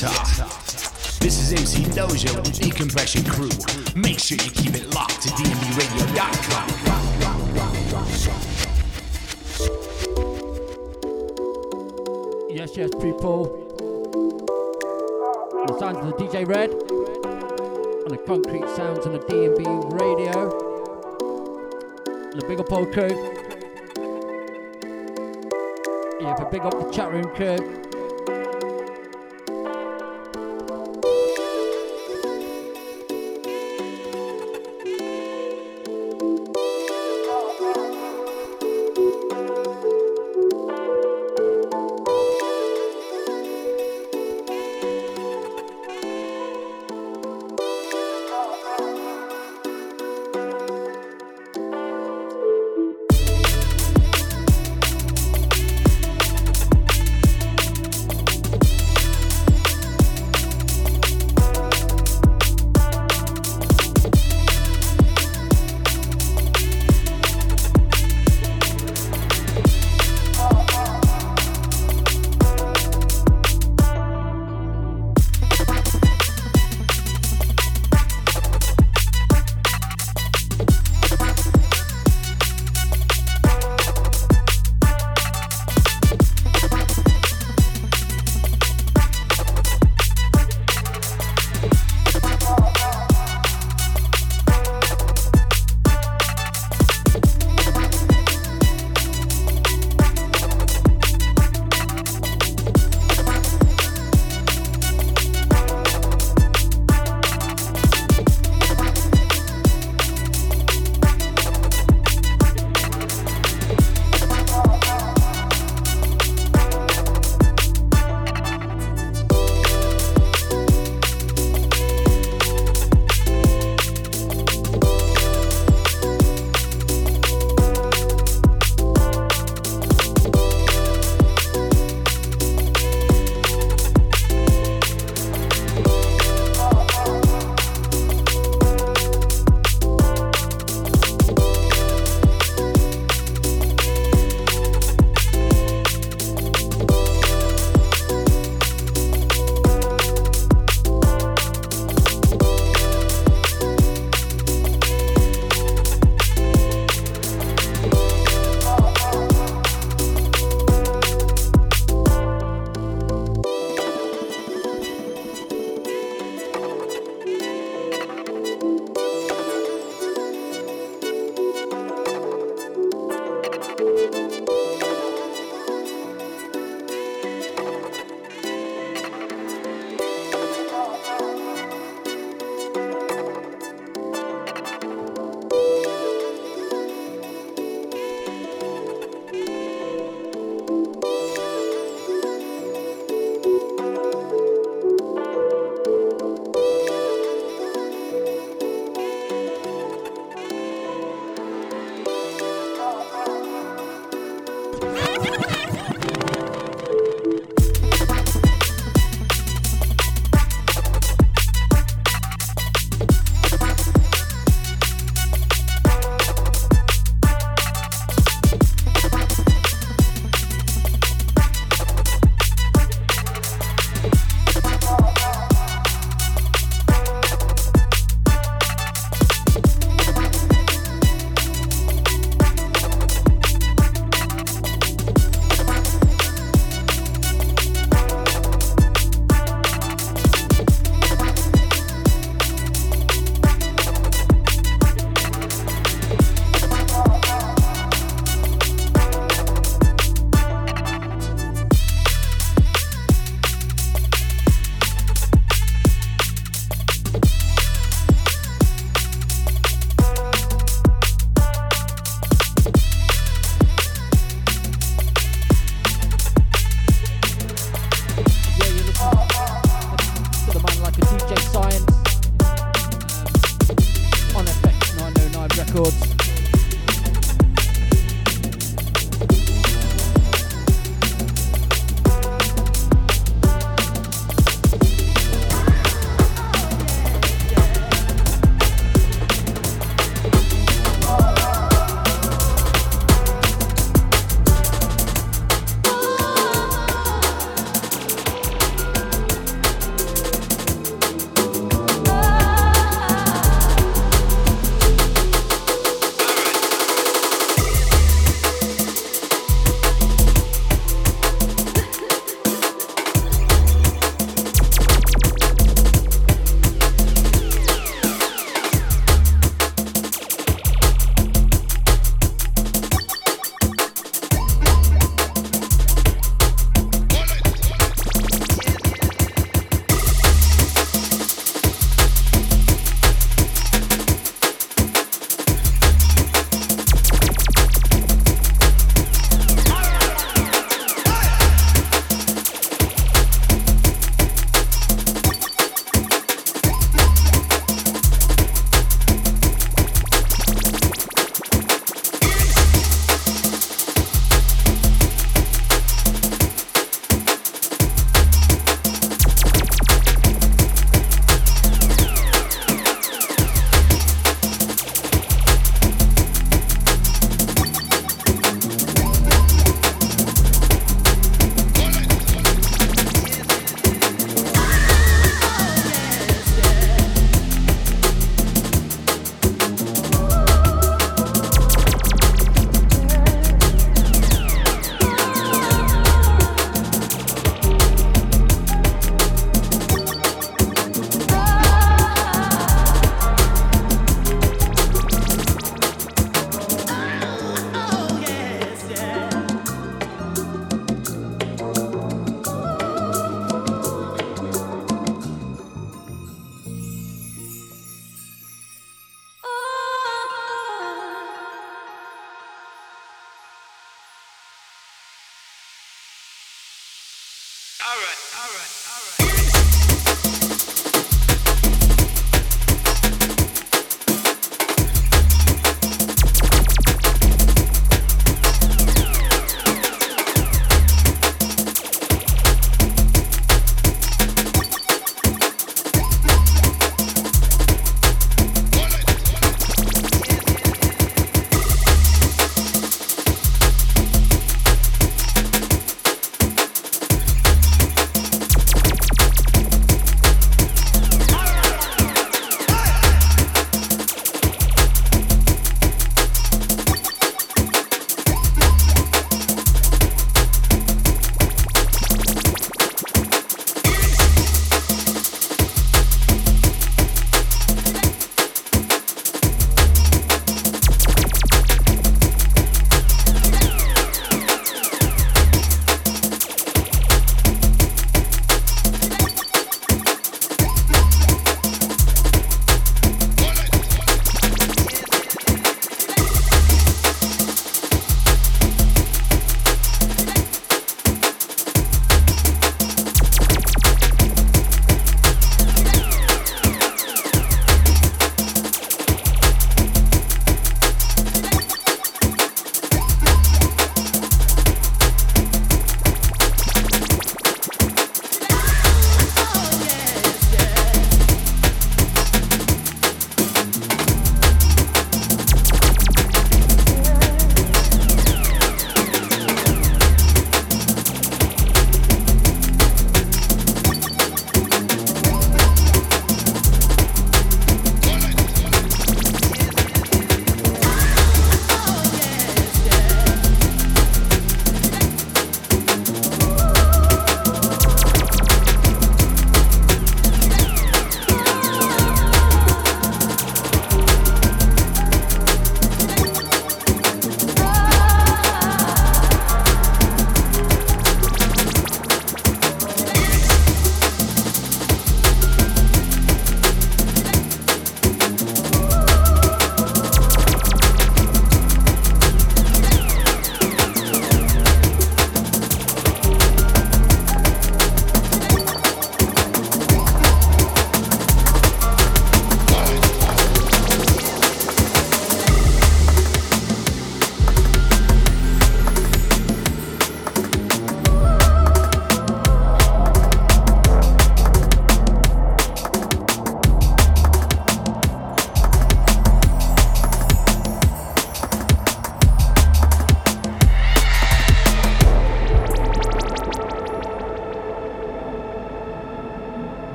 Sir. This is MC Doja with the Decompression crew. Make sure you keep it locked to DNBRadio.com. Yes, yes, people. The sounds of the DJ Red and the concrete sounds on the DNB radio. The big up old crew. Yeah, for big up the chat room crew.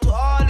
To all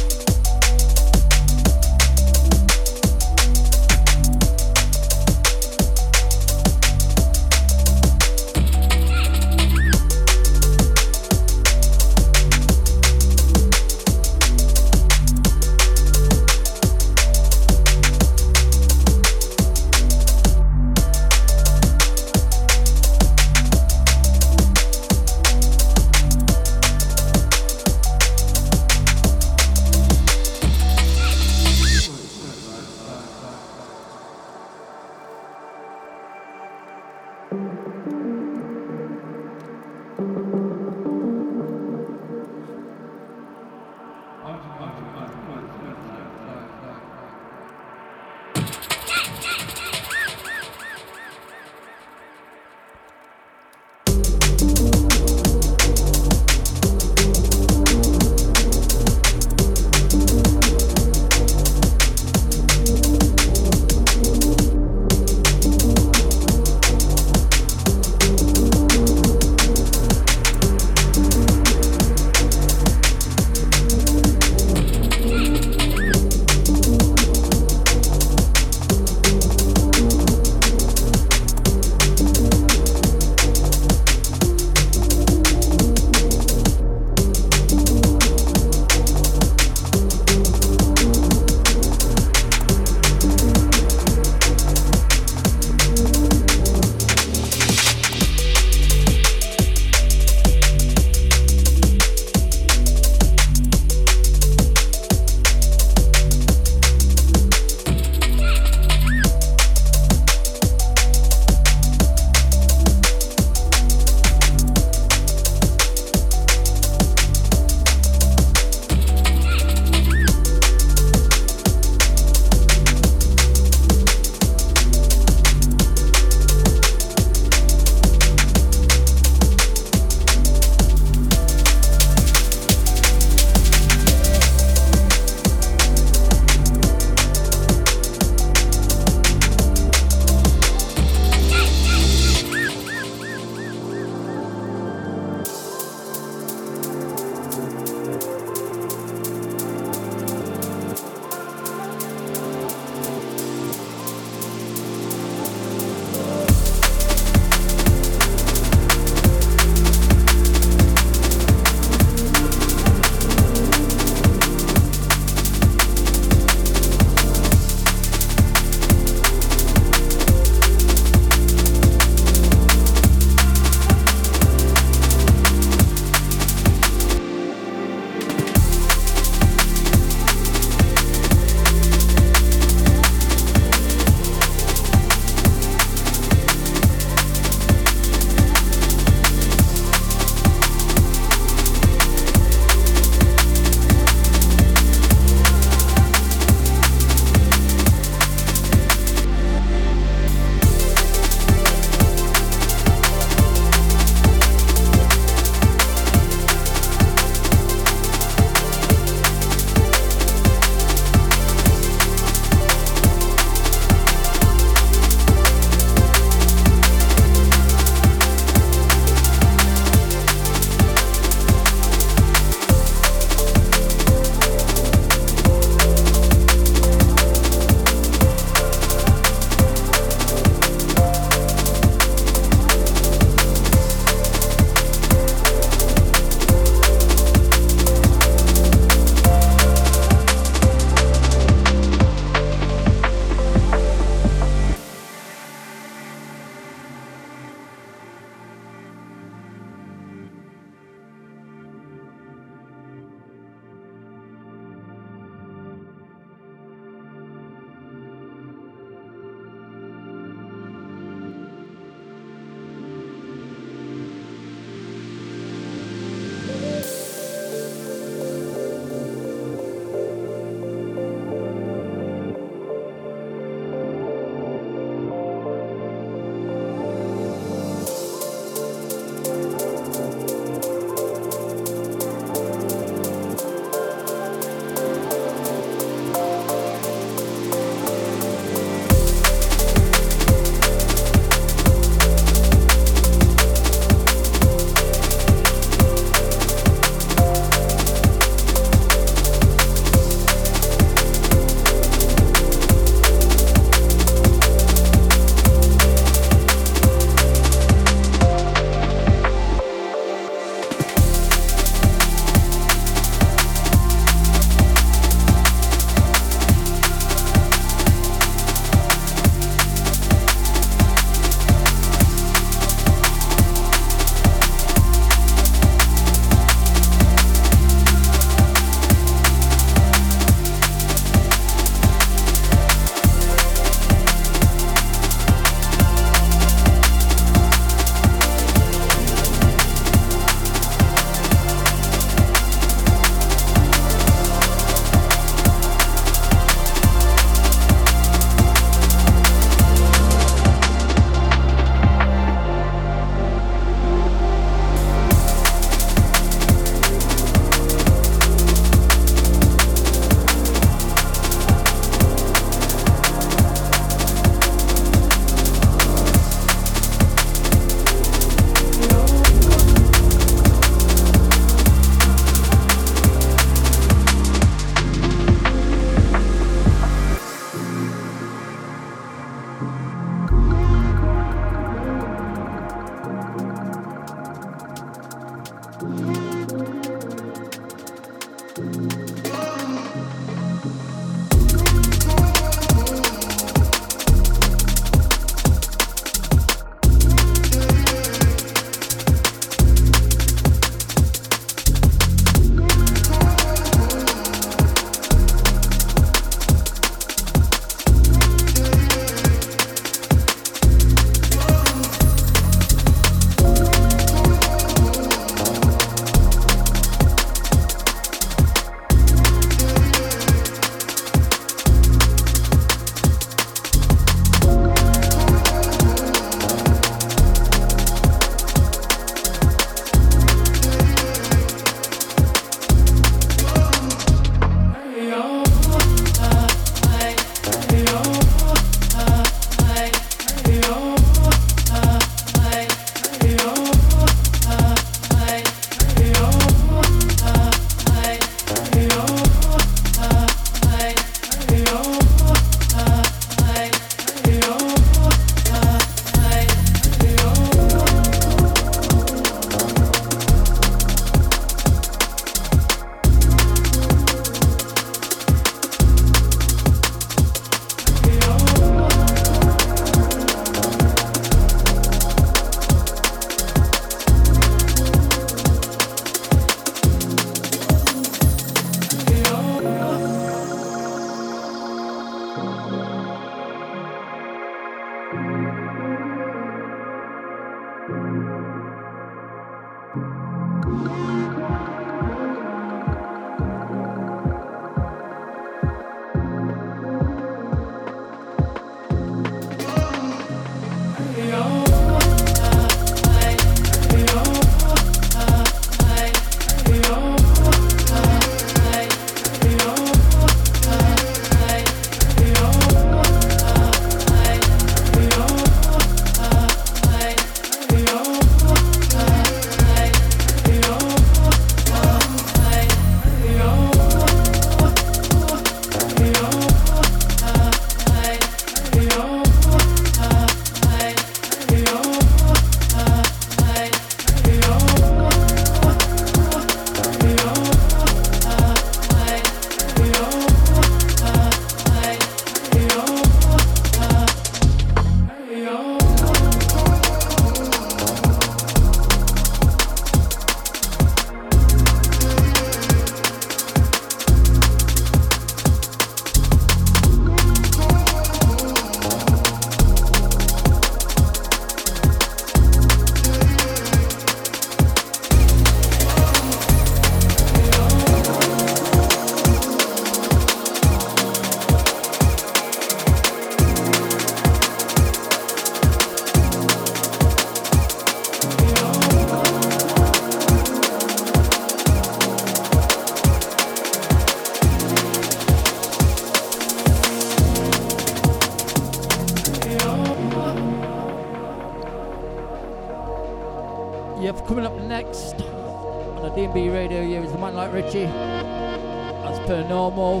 Richie, as per normal.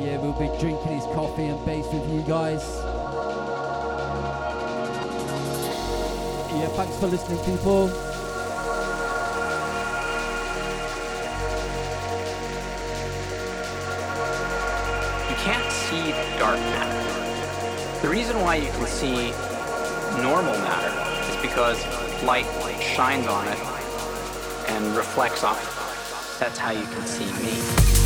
Yeah, we'll be drinking his coffee and bass with you guys. Yeah, thanks for listening, people. You can't see dark matter. The reason why you can see normal matter is because light shines on it and reflects off. It. That's how you can see me.